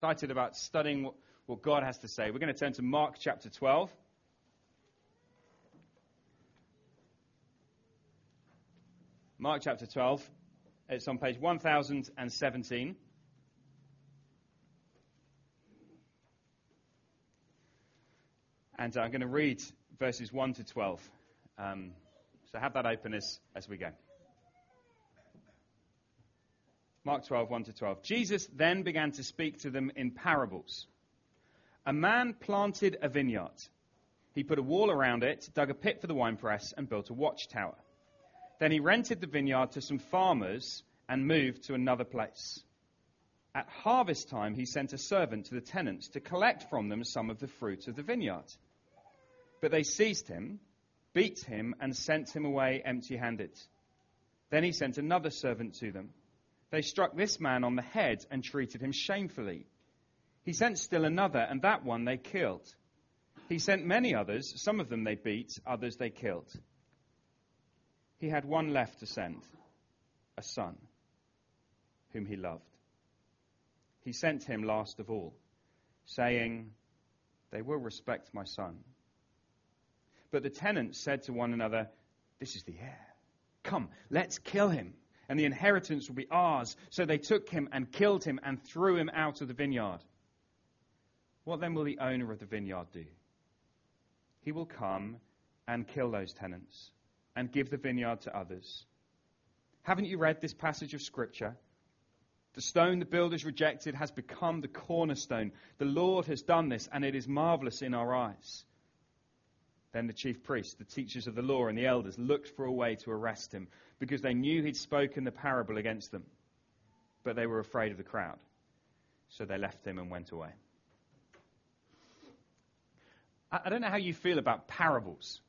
excited about studying what, what God has to say. We're going to turn to Mark chapter 12. Mark chapter 12. It's on page 1017. And I'm going to read verses 1 to 12. Um, so have that open as, as we go. Mark 12, 1 to 12. Jesus then began to speak to them in parables. A man planted a vineyard. He put a wall around it, dug a pit for the winepress, and built a watchtower. Then he rented the vineyard to some farmers and moved to another place. At harvest time, he sent a servant to the tenants to collect from them some of the fruit of the vineyard. But they seized him, beat him, and sent him away empty handed. Then he sent another servant to them. They struck this man on the head and treated him shamefully. He sent still another, and that one they killed. He sent many others. Some of them they beat, others they killed. He had one left to send, a son, whom he loved. He sent him last of all, saying, They will respect my son. But the tenants said to one another, This is the heir. Come, let's kill him, and the inheritance will be ours. So they took him and killed him and threw him out of the vineyard. What then will the owner of the vineyard do? He will come and kill those tenants and give the vineyard to others. Haven't you read this passage of Scripture? The stone the builders rejected has become the cornerstone. The Lord has done this, and it is marvelous in our eyes. Then the chief priests, the teachers of the law, and the elders looked for a way to arrest him because they knew he'd spoken the parable against them. But they were afraid of the crowd. So they left him and went away. I don't know how you feel about parables.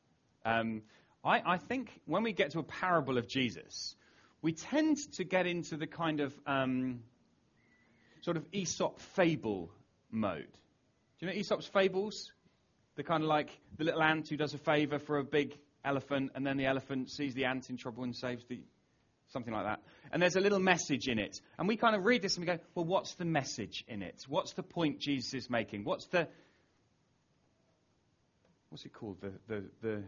Um, I, I, think when we get to a parable of Jesus, we tend to get into the kind of um, sort of Aesop fable mode. Do you know Aesop's fables? The kind of like the little ant who does a favor for a big elephant, and then the elephant sees the ant in trouble and saves the. Something like that. And there's a little message in it. And we kind of read this and we go, well, what's the message in it? What's the point Jesus is making? What's the. What's it called? The, the, the,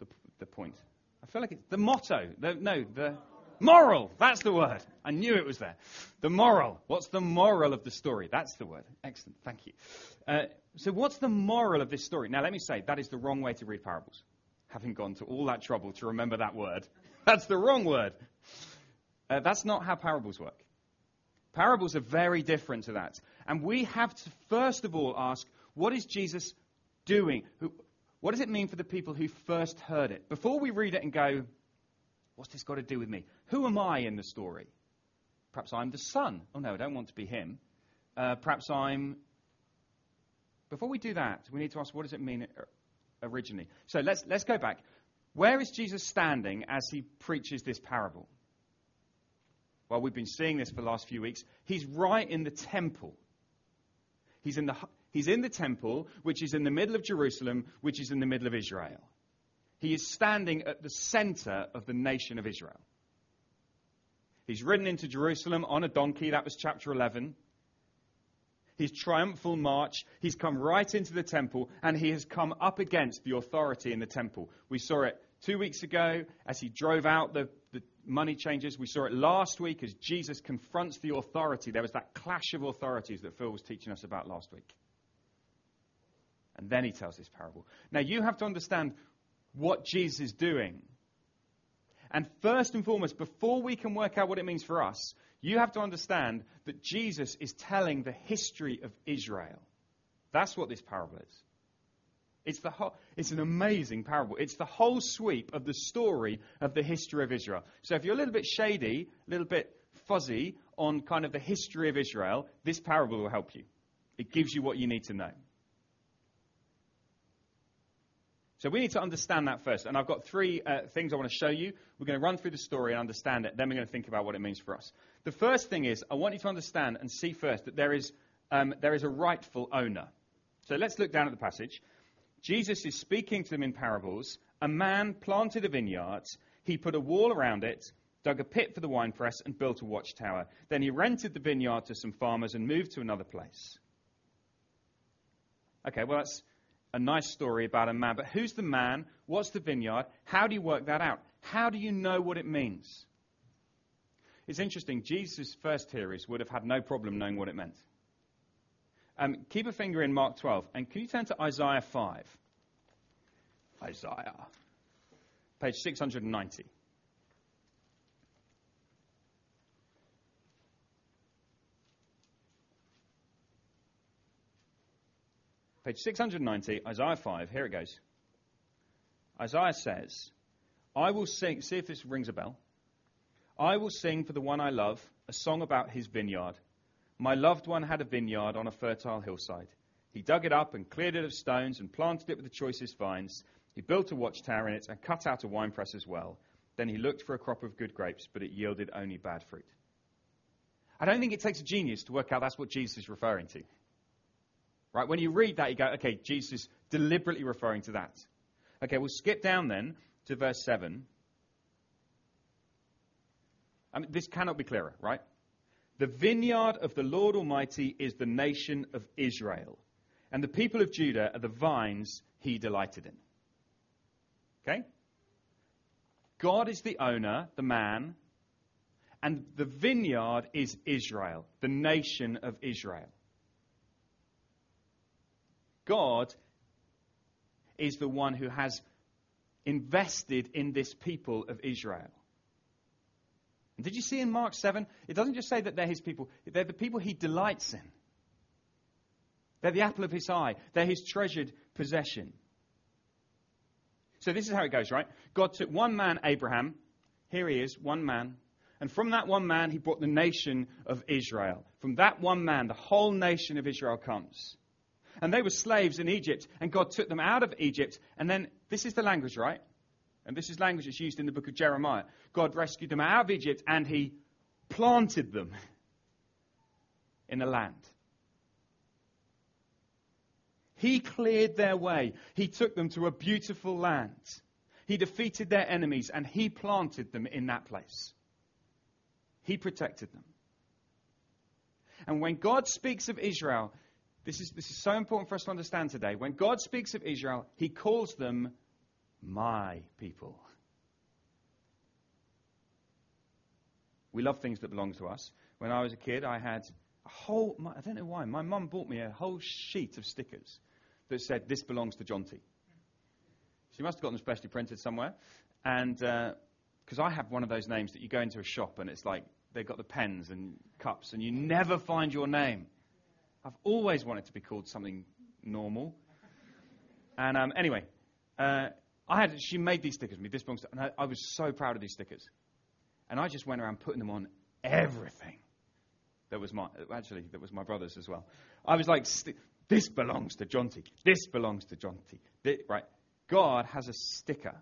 the, the point. I feel like it's the motto. The, no, the moral. That's the word. I knew it was there. The moral. What's the moral of the story? That's the word. Excellent. Thank you. Uh, so, what's the moral of this story? Now, let me say, that is the wrong way to read parables. Having gone to all that trouble to remember that word, that's the wrong word. Uh, that's not how parables work. Parables are very different to that. And we have to, first of all, ask what is Jesus doing? What does it mean for the people who first heard it? Before we read it and go, what's this got to do with me? Who am I in the story? Perhaps I'm the son. Oh, no, I don't want to be him. Uh, perhaps I'm before we do that, we need to ask what does it mean originally? So let's, let's go back. Where is Jesus standing as he preaches this parable? Well, we've been seeing this for the last few weeks. He's right in the temple. He's in the, he's in the temple, which is in the middle of Jerusalem, which is in the middle of Israel. He is standing at the center of the nation of Israel. He's ridden into Jerusalem on a donkey. That was chapter 11 his triumphal march, he's come right into the temple and he has come up against the authority in the temple. We saw it two weeks ago as he drove out the, the money changers. We saw it last week as Jesus confronts the authority. There was that clash of authorities that Phil was teaching us about last week. And then he tells this parable. Now, you have to understand what Jesus is doing. And first and foremost, before we can work out what it means for us, you have to understand that Jesus is telling the history of Israel. That's what this parable is. It's, the it's an amazing parable. It's the whole sweep of the story of the history of Israel. So if you're a little bit shady, a little bit fuzzy on kind of the history of Israel, this parable will help you. It gives you what you need to know. So we need to understand that first. And I've got three uh, things I want to show you. We're going to run through the story and understand it. Then we're going to think about what it means for us. The first thing is, I want you to understand and see first that there is, um, there is a rightful owner. So let's look down at the passage. Jesus is speaking to them in parables. A man planted a vineyard. He put a wall around it, dug a pit for the winepress, and built a watchtower. Then he rented the vineyard to some farmers and moved to another place. Okay, well, that's a nice story about a man. But who's the man? What's the vineyard? How do you work that out? How do you know what it means? It's interesting. Jesus' first hearers would have had no problem knowing what it meant. Um, keep a finger in Mark 12. And can you turn to Isaiah 5? Isaiah. Page 690. Page 690, Isaiah 5. Here it goes. Isaiah says, I will sing, see if this rings a bell. I will sing for the one I love a song about his vineyard. My loved one had a vineyard on a fertile hillside. He dug it up and cleared it of stones and planted it with the choicest vines. He built a watchtower in it and cut out a winepress as well. Then he looked for a crop of good grapes, but it yielded only bad fruit. I don't think it takes a genius to work out that's what Jesus is referring to. Right? When you read that, you go, okay, Jesus deliberately referring to that. Okay, we'll skip down then to verse 7. I mean, this cannot be clearer, right? The vineyard of the Lord Almighty is the nation of Israel, and the people of Judah are the vines he delighted in. Okay? God is the owner, the man, and the vineyard is Israel, the nation of Israel. God is the one who has invested in this people of Israel. And did you see in Mark 7? It doesn't just say that they're his people, they're the people he delights in. They're the apple of his eye, they're his treasured possession. So this is how it goes, right? God took one man, Abraham. Here he is, one man. And from that one man, he brought the nation of Israel. From that one man, the whole nation of Israel comes. And they were slaves in Egypt, and God took them out of Egypt. And then, this is the language, right? And this is language that's used in the book of Jeremiah. God rescued them out of Egypt, and he planted them in a land. He cleared their way. He took them to a beautiful land. He defeated their enemies, and he planted them in that place. He protected them. And when God speaks of Israel, this is, this is so important for us to understand today. When God speaks of Israel, he calls them my people. We love things that belong to us. When I was a kid, I had a whole, I don't know why, my mum bought me a whole sheet of stickers that said, This belongs to Jonty. She must have got them specially printed somewhere. And because uh, I have one of those names that you go into a shop and it's like they've got the pens and cups and you never find your name. I've always wanted to be called something normal. And um, anyway, uh, I had she made these stickers for me. This belongs to, and I, I, was so proud of these stickers. And I just went around putting them on everything. That was my actually that was my brother's as well. I was like, this belongs to Jonty. This belongs to Jonty. Right? God has a sticker,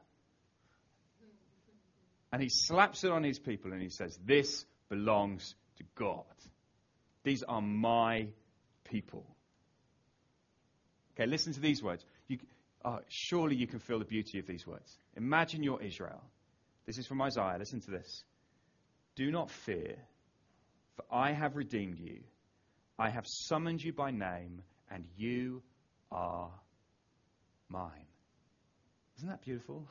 and He slaps it on His people, and He says, "This belongs to God. These are my people. Okay, listen to these words. You, oh, surely you can feel the beauty of these words. Imagine you're Israel. This is from Isaiah. Listen to this. Do not fear, for I have redeemed you. I have summoned you by name, and you are mine. Isn't that beautiful?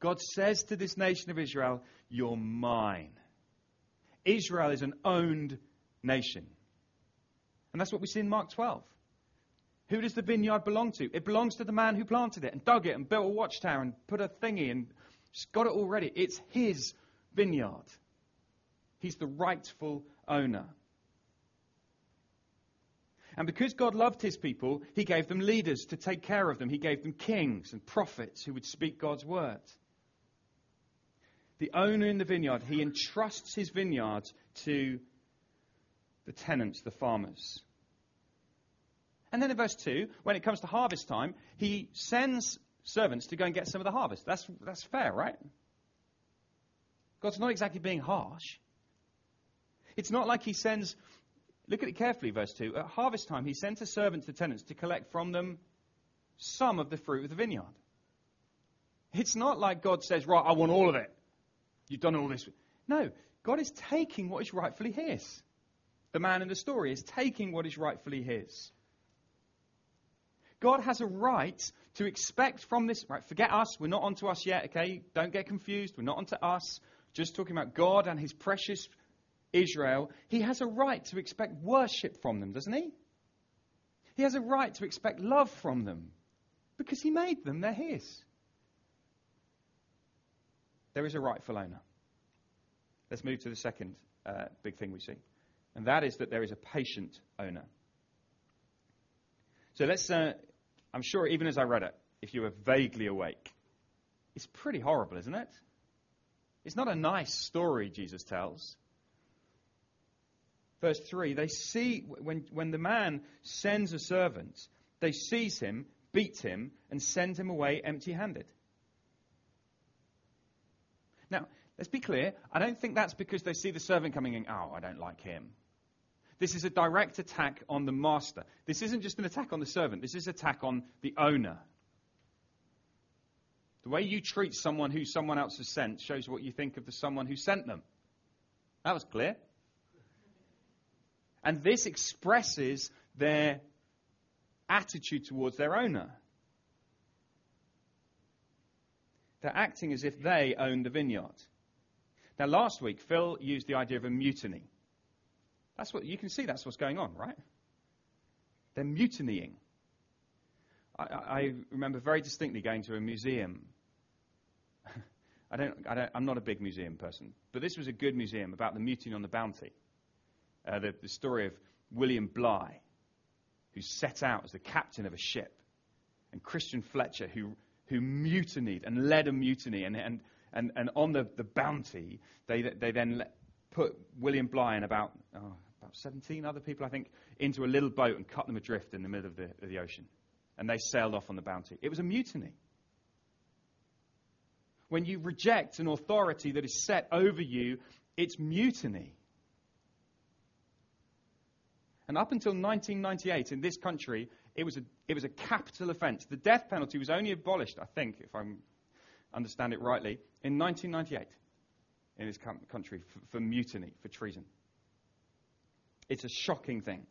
God says to this nation of Israel, You're mine. Israel is an owned nation. And that's what we see in Mark 12. Who does the vineyard belong to? It belongs to the man who planted it and dug it and built a watchtower and put a thingy and got it all ready. It's his vineyard. He's the rightful owner. And because God loved his people, he gave them leaders to take care of them. He gave them kings and prophets who would speak God's word. The owner in the vineyard, he entrusts his vineyard to the tenants, the farmers. And then in verse 2, when it comes to harvest time, he sends servants to go and get some of the harvest. That's, that's fair, right? God's not exactly being harsh. It's not like he sends, look at it carefully, verse 2. At harvest time, he sends a servant to tenants to collect from them some of the fruit of the vineyard. It's not like God says, right, I want all of it. You've done all this. No, God is taking what is rightfully his. The man in the story is taking what is rightfully his. God has a right to expect from this. Right, forget us. We're not onto us yet, okay? Don't get confused. We're not onto us. Just talking about God and his precious Israel. He has a right to expect worship from them, doesn't he? He has a right to expect love from them because he made them. They're his. There is a rightful owner. Let's move to the second uh, big thing we see, and that is that there is a patient owner. So let's, uh, I'm sure even as I read it, if you were vaguely awake, it's pretty horrible, isn't it? It's not a nice story Jesus tells. Verse 3 they see, when, when the man sends a servant, they seize him, beat him, and send him away empty handed. Now, let's be clear. I don't think that's because they see the servant coming in, oh, I don't like him. This is a direct attack on the master. This isn't just an attack on the servant, this is an attack on the owner. The way you treat someone who someone else has sent shows what you think of the someone who sent them. That was clear. And this expresses their attitude towards their owner. They're acting as if they own the vineyard. Now, last week, Phil used the idea of a mutiny. That's what you can see. That's what's going on, right? They're mutinying. I, I remember very distinctly going to a museum. I don't, I don't, I'm not a big museum person, but this was a good museum about the mutiny on the Bounty. Uh, the, the story of William Bligh, who set out as the captain of a ship, and Christian Fletcher, who, who mutinied and led a mutiny. And, and, and, and on the, the Bounty, they, they then put William Bligh in about oh, about 17 other people, I think, into a little boat and cut them adrift in the middle of the, of the ocean. And they sailed off on the bounty. It was a mutiny. When you reject an authority that is set over you, it's mutiny. And up until 1998 in this country, it was a, it was a capital offense. The death penalty was only abolished, I think, if I understand it rightly, in 1998 in this country for, for mutiny, for treason. It's a shocking thing.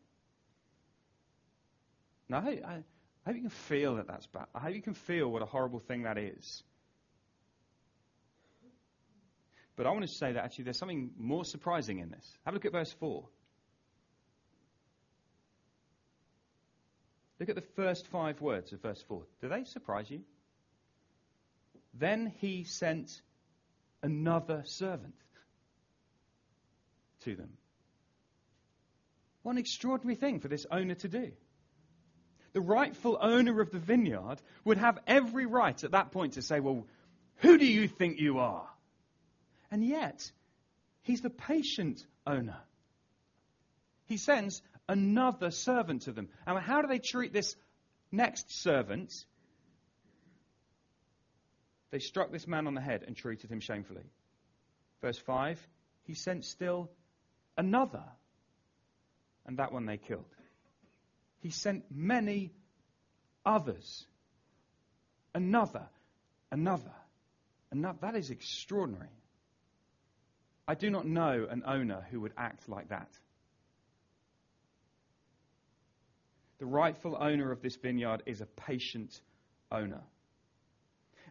Now, I, I, I hope you can feel that that's bad. I hope you can feel what a horrible thing that is. But I want to say that actually there's something more surprising in this. Have a look at verse 4. Look at the first five words of verse 4. Do they surprise you? Then he sent another servant to them. What an extraordinary thing for this owner to do. The rightful owner of the vineyard would have every right at that point to say, Well, who do you think you are? And yet, he's the patient owner. He sends another servant to them. And how do they treat this next servant? They struck this man on the head and treated him shamefully. Verse 5 He sent still another and that one they killed. He sent many others. Another, another, another. That is extraordinary. I do not know an owner who would act like that. The rightful owner of this vineyard is a patient owner.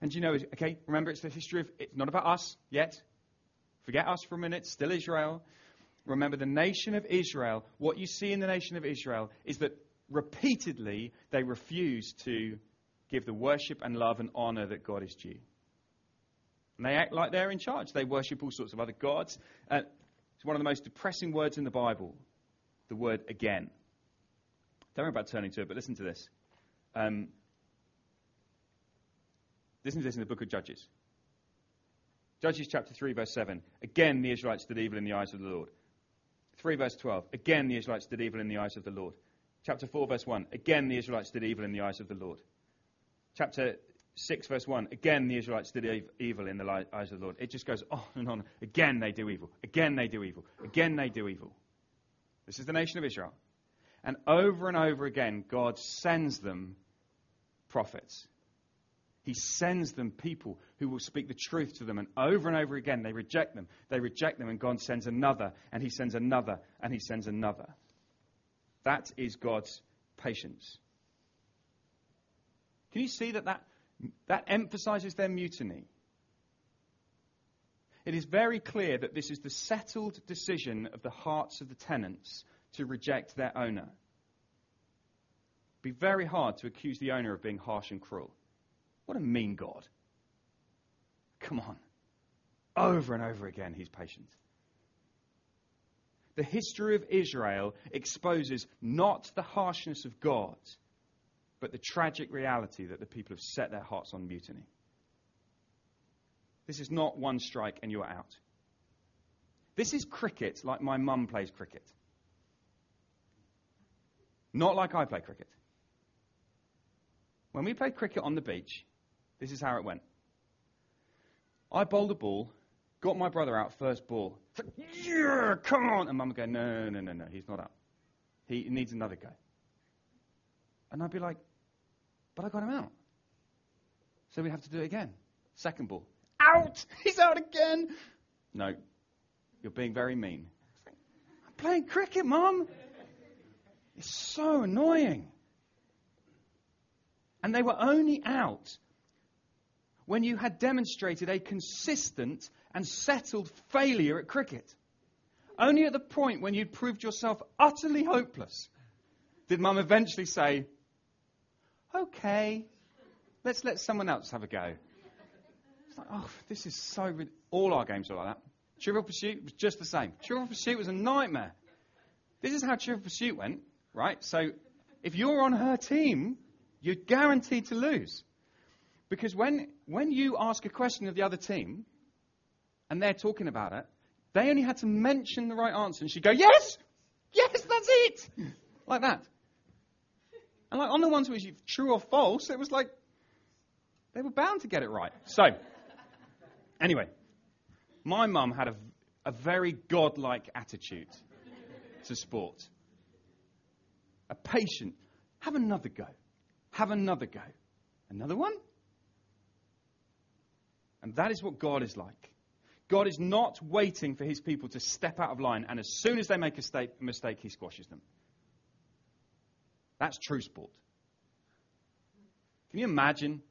And you know, okay, remember it's the history of, it's not about us yet. Forget us for a minute, still Israel. Remember, the nation of Israel, what you see in the nation of Israel is that repeatedly they refuse to give the worship and love and honor that God is due. And they act like they're in charge. They worship all sorts of other gods. Uh, it's one of the most depressing words in the Bible, the word again. Don't worry about turning to it, but listen to this. Um, listen to this in the book of Judges. Judges chapter 3, verse 7. Again, the Israelites did evil in the eyes of the Lord. 3 verse 12. Again, the Israelites did evil in the eyes of the Lord. Chapter 4 verse 1. Again, the Israelites did evil in the eyes of the Lord. Chapter 6 verse 1. Again, the Israelites did evil in the eyes of the Lord. It just goes on and on. Again, they do evil. Again, they do evil. Again, they do evil. This is the nation of Israel. And over and over again, God sends them prophets. He sends them people who will speak the truth to them. And over and over again, they reject them. They reject them, and God sends another, and He sends another, and He sends another. That is God's patience. Can you see that that, that emphasizes their mutiny? It is very clear that this is the settled decision of the hearts of the tenants to reject their owner. It'd be very hard to accuse the owner of being harsh and cruel. What a mean God. Come on. Over and over again, he's patient. The history of Israel exposes not the harshness of God, but the tragic reality that the people have set their hearts on mutiny. This is not one strike and you're out. This is cricket like my mum plays cricket. Not like I play cricket. When we played cricket on the beach, this is how it went. I bowled a ball, got my brother out first ball. Like, yeah, come on. And mum would go, no, no, no, no, he's not out. He needs another go. And I'd be like, but I got him out. So we have to do it again. Second ball. Out! He's out again! No, you're being very mean. I'm playing cricket, Mum. It's so annoying. And they were only out when you had demonstrated a consistent and settled failure at cricket. Only at the point when you'd proved yourself utterly hopeless did Mum eventually say, Okay, let's let someone else have a go. It's like, oh, this is so. Rid-. All our games are like that. Trivial Pursuit was just the same. Trivial Pursuit was a nightmare. This is how Trivial Pursuit went, right? So if you're on her team, you're guaranteed to lose. Because when, when you ask a question of the other team and they're talking about it, they only had to mention the right answer and she'd go, Yes! Yes, that's it! like that. And like on the ones which you true or false, it was like they were bound to get it right. So Anyway, my mum had a, a very godlike attitude to sport. A patient. Have another go. Have another go. Another one? And that is what God is like. God is not waiting for his people to step out of line, and as soon as they make a mistake, he squashes them. That's true sport. Can you imagine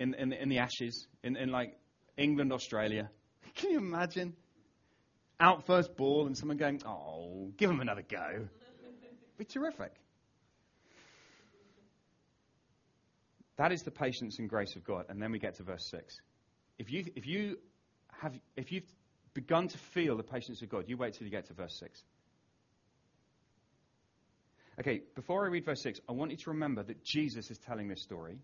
in, in, in the ashes, in, in like England, Australia. Can you imagine? Out first ball and someone going, oh, give them another go. be terrific. That is the patience and grace of God. And then we get to verse 6. If, you, if, you have, if you've begun to feel the patience of God, you wait till you get to verse 6. Okay, before I read verse 6, I want you to remember that Jesus is telling this story.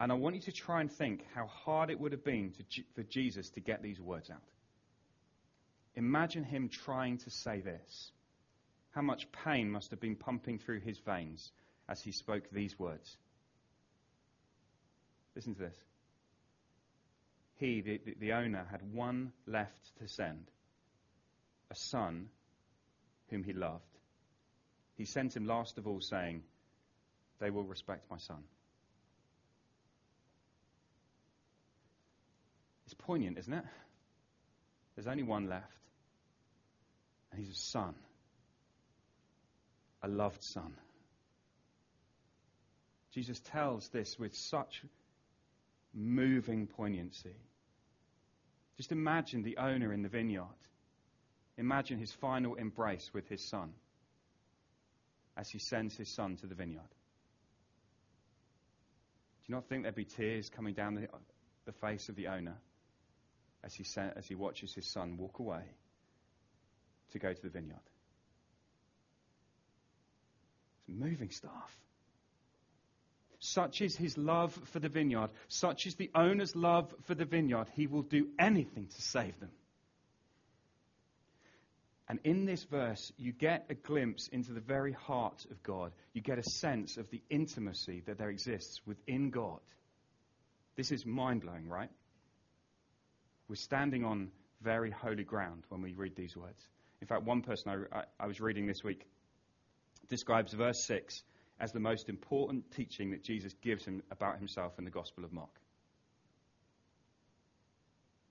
And I want you to try and think how hard it would have been to, for Jesus to get these words out. Imagine him trying to say this. How much pain must have been pumping through his veins as he spoke these words. Listen to this. He, the, the owner, had one left to send a son whom he loved. He sent him last of all, saying, They will respect my son. It's poignant, isn't it? There's only one left. And he's a son. A loved son. Jesus tells this with such moving poignancy. Just imagine the owner in the vineyard. Imagine his final embrace with his son as he sends his son to the vineyard. Do you not think there'd be tears coming down the, the face of the owner? as he, as he watches his son walk away to go to the vineyard. It's moving stuff. Such is his love for the vineyard. Such is the owner's love for the vineyard. He will do anything to save them. And in this verse, you get a glimpse into the very heart of God. You get a sense of the intimacy that there exists within God. This is mind blowing, right? We're standing on very holy ground when we read these words. In fact, one person I, I, I was reading this week describes verse 6 as the most important teaching that Jesus gives him about himself in the Gospel of Mark.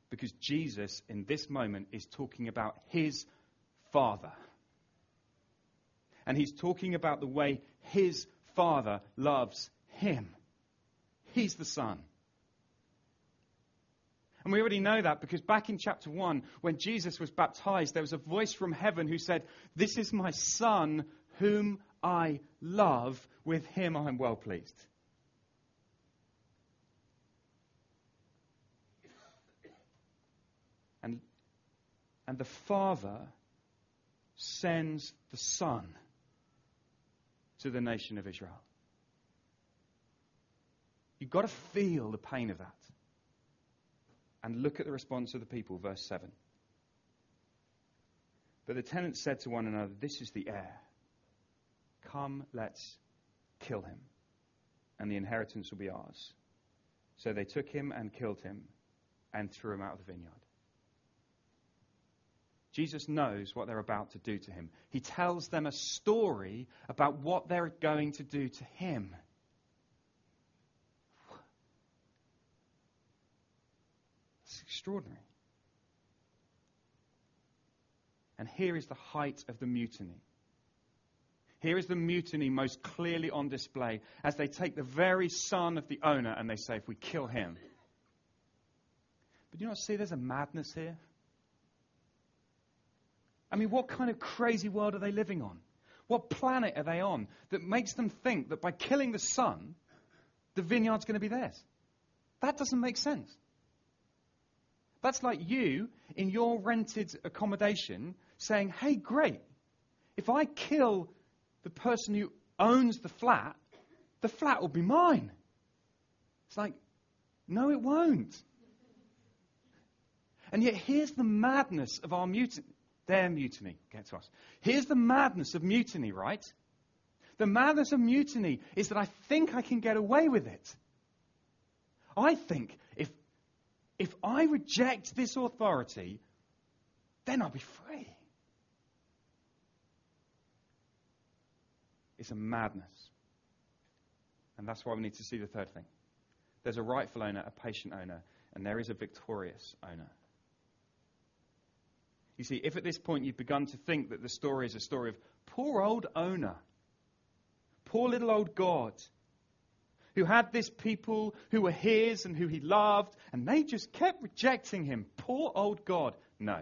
Because Jesus, in this moment, is talking about his Father. And he's talking about the way his Father loves him. He's the Son. And we already know that because back in chapter 1, when Jesus was baptized, there was a voice from heaven who said, This is my Son whom I love. With him I am well pleased. And, and the Father sends the Son to the nation of Israel. You've got to feel the pain of that. And look at the response of the people, verse 7. But the tenants said to one another, This is the heir. Come, let's kill him, and the inheritance will be ours. So they took him and killed him and threw him out of the vineyard. Jesus knows what they're about to do to him. He tells them a story about what they're going to do to him. It's extraordinary. And here is the height of the mutiny. Here is the mutiny most clearly on display as they take the very son of the owner and they say, if we kill him. But do you not see there's a madness here? I mean, what kind of crazy world are they living on? What planet are they on that makes them think that by killing the son, the vineyard's going to be theirs? That doesn't make sense. That's like you in your rented accommodation saying, hey, great, if I kill the person who owns the flat, the flat will be mine. It's like, no, it won't. And yet, here's the madness of our mutiny. Their mutiny. Get to us. Here's the madness of mutiny, right? The madness of mutiny is that I think I can get away with it. I think if, if I reject this authority, then I'll be free. It's a madness. And that's why we need to see the third thing. There's a rightful owner, a patient owner, and there is a victorious owner. You see, if at this point you've begun to think that the story is a story of poor old owner, poor little old God, who had this people who were his and who he loved, and they just kept rejecting him, poor old God. No.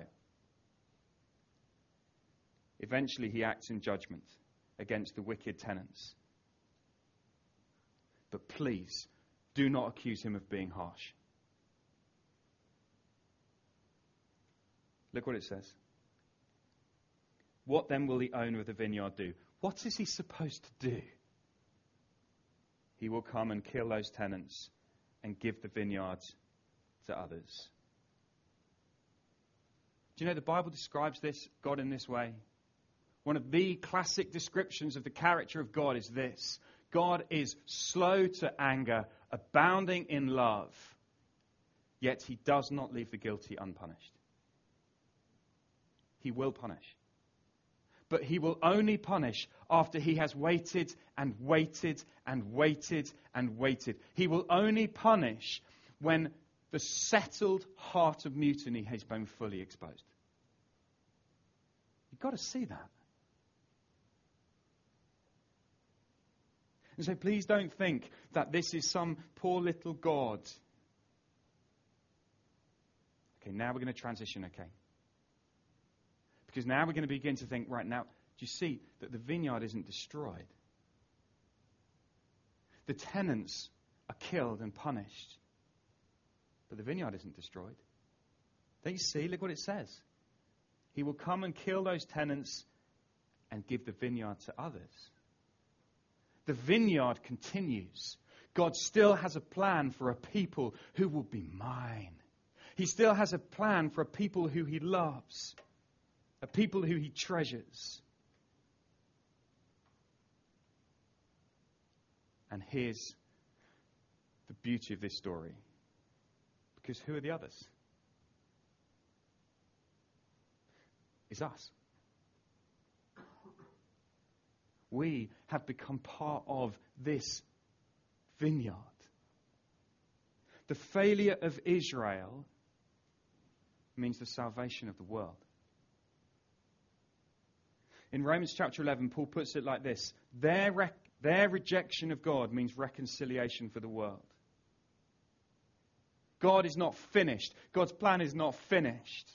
Eventually, he acts in judgment against the wicked tenants. But please, do not accuse him of being harsh. Look what it says. What then will the owner of the vineyard do? What is he supposed to do? He will come and kill those tenants and give the vineyard to others. Do you know the Bible describes this, God, in this way? One of the classic descriptions of the character of God is this God is slow to anger, abounding in love, yet he does not leave the guilty unpunished. He will punish. But he will only punish after he has waited and waited and waited and waited. He will only punish when the settled heart of mutiny has been fully exposed. You've got to see that. And so please don't think that this is some poor little God. Okay, now we're going to transition, okay? Because now we're going to begin to think, right now, do you see that the vineyard isn't destroyed? The tenants are killed and punished, but the vineyard isn't destroyed. Don't you see? Look what it says. He will come and kill those tenants and give the vineyard to others the vineyard continues. God still has a plan for a people who will be mine. He still has a plan for a people who he loves, a people who he treasures. And here's the beauty of this story. Because who are the others? It's us. We have become part of this vineyard. The failure of Israel means the salvation of the world. In Romans chapter 11, Paul puts it like this their, rec- Their rejection of God means reconciliation for the world. God is not finished. God's plan is not finished.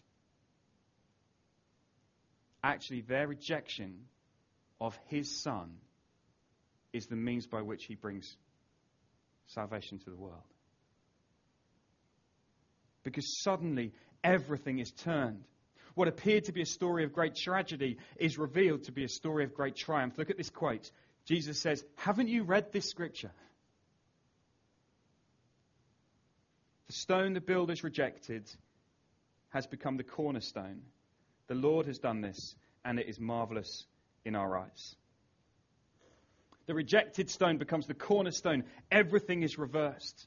Actually, their rejection of his son is the means by which he brings salvation to the world. Because suddenly everything is turned. What appeared to be a story of great tragedy is revealed to be a story of great triumph. Look at this quote. Jesus says, Haven't you read this scripture? The stone the builders rejected has become the cornerstone. The Lord has done this, and it is marvelous in our eyes. The rejected stone becomes the cornerstone. Everything is reversed.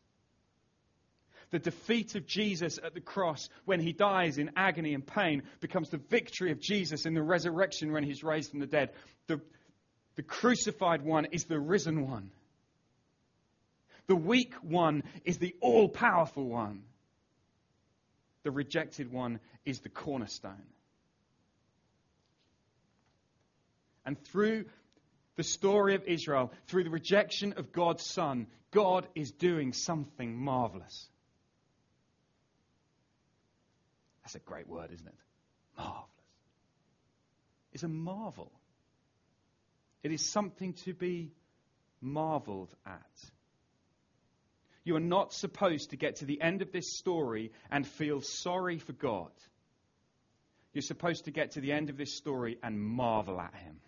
The defeat of Jesus at the cross when he dies in agony and pain becomes the victory of Jesus in the resurrection when he's raised from the dead. The, the crucified one is the risen one. The weak one is the all powerful one. The rejected one is the cornerstone. And through the story of Israel, through the rejection of God's Son, God is doing something marvelous. That's a great word, isn't it? Marvelous. It's a marvel. It is something to be marveled at. You are not supposed to get to the end of this story and feel sorry for God. You're supposed to get to the end of this story and marvel at Him.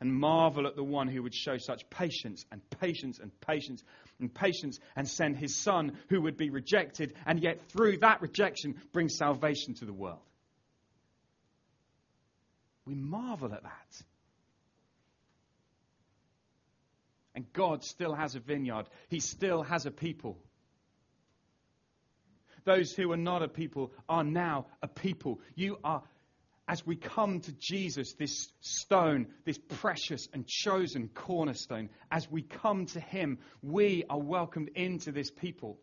And marvel at the one who would show such patience and patience and patience and patience and send his son who would be rejected and yet through that rejection bring salvation to the world. We marvel at that. And God still has a vineyard, He still has a people. Those who are not a people are now a people. You are, as we come to Jesus, this stone, this precious and chosen cornerstone, as we come to Him, we are welcomed into this people.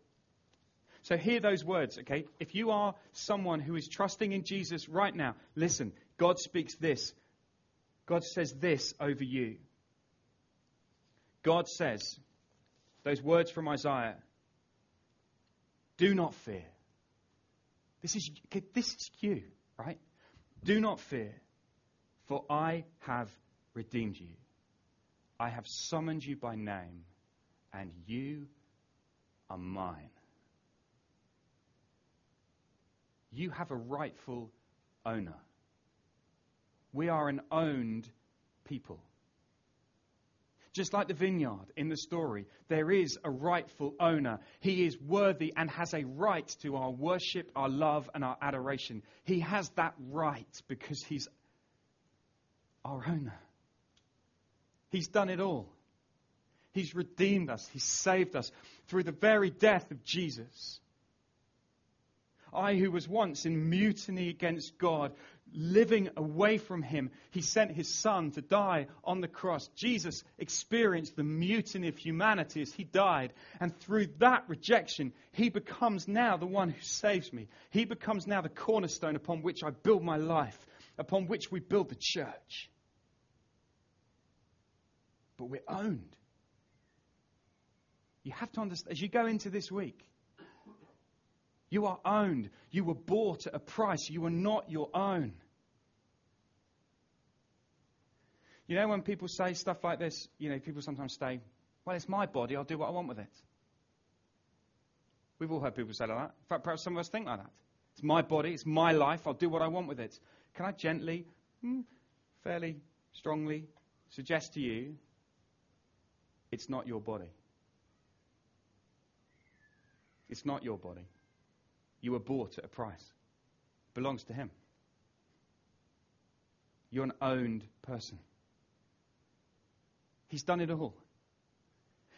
So hear those words, okay? If you are someone who is trusting in Jesus right now, listen, God speaks this. God says this over you. God says, those words from Isaiah, do not fear. This is, this is you, right? Do not fear, for I have redeemed you. I have summoned you by name, and you are mine. You have a rightful owner. We are an owned people. Just like the vineyard in the story, there is a rightful owner. He is worthy and has a right to our worship, our love, and our adoration. He has that right because he's our owner. He's done it all. He's redeemed us, He's saved us through the very death of Jesus. I, who was once in mutiny against God, living away from Him, He sent His Son to die on the cross. Jesus experienced the mutiny of humanity as He died. And through that rejection, He becomes now the one who saves me. He becomes now the cornerstone upon which I build my life, upon which we build the church. But we're owned. You have to understand, as you go into this week, you are owned. You were bought at a price. You are not your own. You know, when people say stuff like this, you know, people sometimes say, well, it's my body, I'll do what I want with it. We've all heard people say like that. In fact, perhaps some of us think like that. It's my body, it's my life, I'll do what I want with it. Can I gently, hmm, fairly strongly suggest to you it's not your body? It's not your body. You were bought at a price. It belongs to Him. You're an owned person. He's done it all.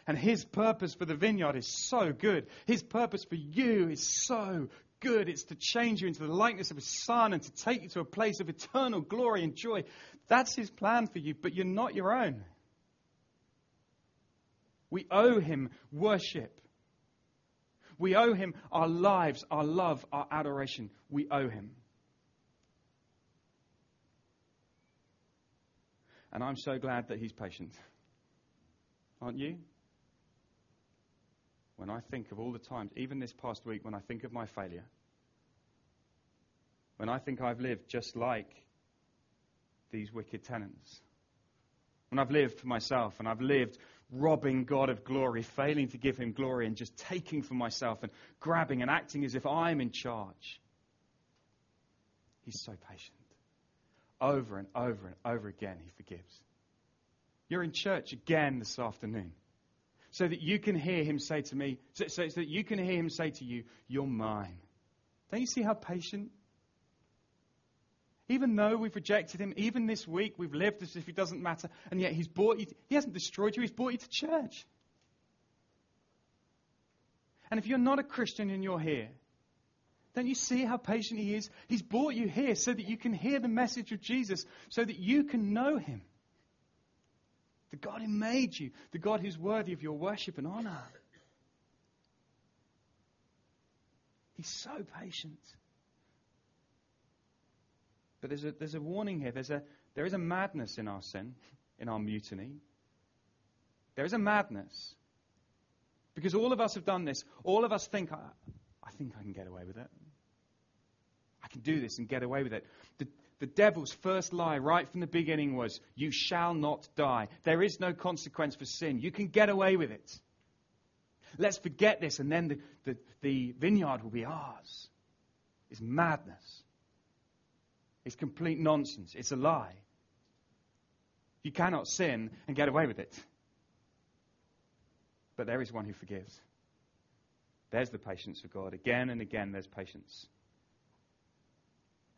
And His purpose for the vineyard is so good. His purpose for you is so good. It's to change you into the likeness of His Son and to take you to a place of eternal glory and joy. That's His plan for you, but you're not your own. We owe Him worship. We owe him our lives, our love, our adoration. We owe him. And I'm so glad that he's patient. Aren't you? When I think of all the times, even this past week, when I think of my failure, when I think I've lived just like these wicked tenants, when I've lived for myself and I've lived robbing God of glory, failing to give him glory, and just taking for myself and grabbing and acting as if I'm in charge. He's so patient. Over and over and over again, he forgives. You're in church again this afternoon so that you can hear him say to me, so, so, so, that you can hear him say to you, You're mine. Don't you see how patient? Even though we've rejected him, even this week we've lived as if he doesn't matter, and yet he's brought you, he hasn't destroyed you, he's brought you to church. And if you're not a Christian and you're here, don't you see how patient he is? He's brought you here so that you can hear the message of Jesus, so that you can know him. The God who made you, the God who's worthy of your worship and honor. He's so patient. But there's a, there's a warning here. There's a, there is a madness in our sin, in our mutiny. There is a madness. Because all of us have done this. All of us think, I, I think I can get away with it. I can do this and get away with it. The, the devil's first lie right from the beginning was, You shall not die. There is no consequence for sin. You can get away with it. Let's forget this, and then the, the, the vineyard will be ours. It's madness. It's complete nonsense. It's a lie. You cannot sin and get away with it. But there is one who forgives. There's the patience of God. Again and again, there's patience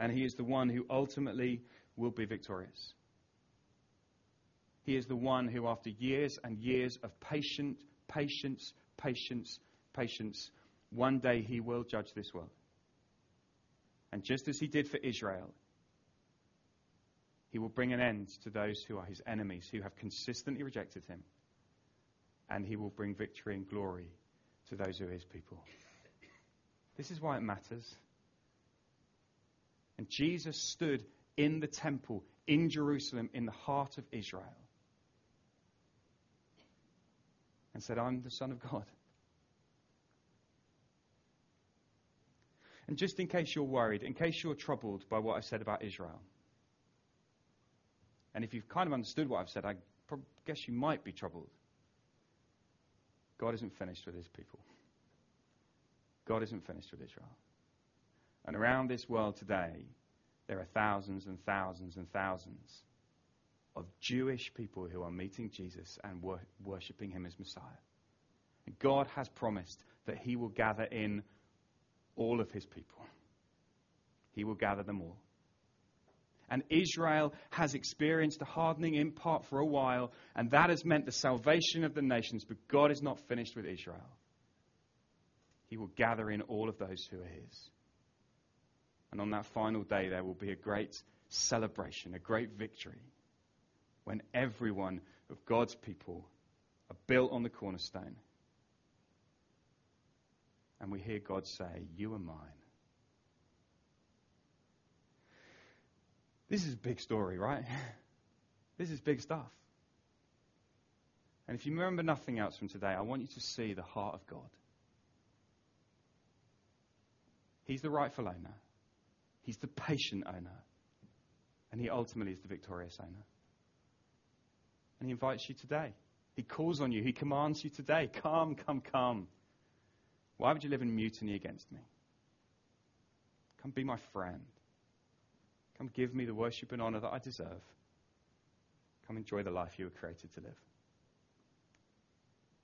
and he is the one who ultimately will be victorious. He is the one who, after years and years of patient, patience, patience, patience, one day he will judge this world. And just as he did for Israel, he will bring an end to those who are his enemies, who have consistently rejected him. And he will bring victory and glory to those who are his people. This is why it matters. And Jesus stood in the temple in Jerusalem, in the heart of Israel, and said, I'm the Son of God. And just in case you're worried, in case you're troubled by what I've said about Israel, and if you've kind of understood what I've said, I guess you might be troubled. God isn't finished with his people. God isn't finished with Israel. And around this world today, there are thousands and thousands and thousands of Jewish people who are meeting Jesus and wor- worshipping him as Messiah. And God has promised that he will gather in all of his people, he will gather them all. And Israel has experienced a hardening in part for a while, and that has meant the salvation of the nations, but God is not finished with Israel. He will gather in all of those who are his. And on that final day, there will be a great celebration, a great victory, when everyone of God's people are built on the cornerstone. And we hear God say, You are mine. This is a big story, right? this is big stuff. And if you remember nothing else from today, I want you to see the heart of God. He's the rightful owner. He's the patient owner. And he ultimately is the victorious owner. And he invites you today. He calls on you. He commands you today come, come, come. Why would you live in mutiny against me? Come be my friend. Come give me the worship and honor that I deserve. Come enjoy the life you were created to live.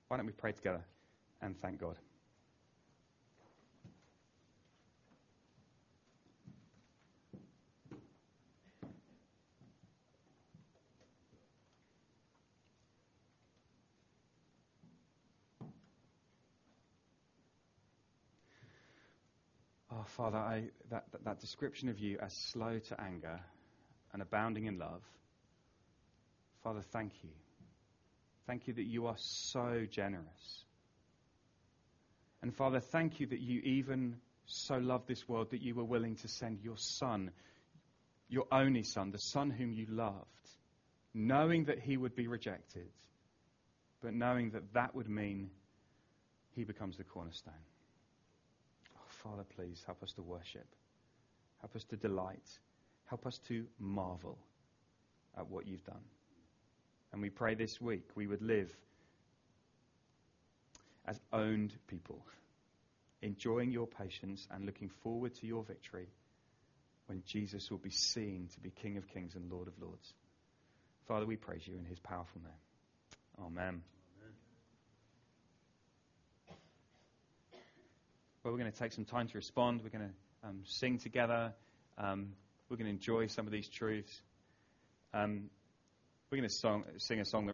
Why don't we pray together and thank God? Oh, Father, I, that, that, description of you as slow to anger and abounding in love, Father, thank you. Thank you that you are so generous. And Father, thank you that you even so love this world that you were willing to send your Son, your only Son, the Son whom you loved, knowing that he would be rejected, but knowing that that would mean he becomes the cornerstone. Father, please help us to worship. Help us to delight. Help us to marvel at what you've done. And we pray this week we would live as owned people, enjoying your patience and looking forward to your victory when Jesus will be seen to be King of Kings and Lord of Lords. Father, we praise you in his powerful name. Amen. We're going to take some time to respond. We're going to um, sing together. Um, we're going to enjoy some of these truths. Um, we're going to sing a song that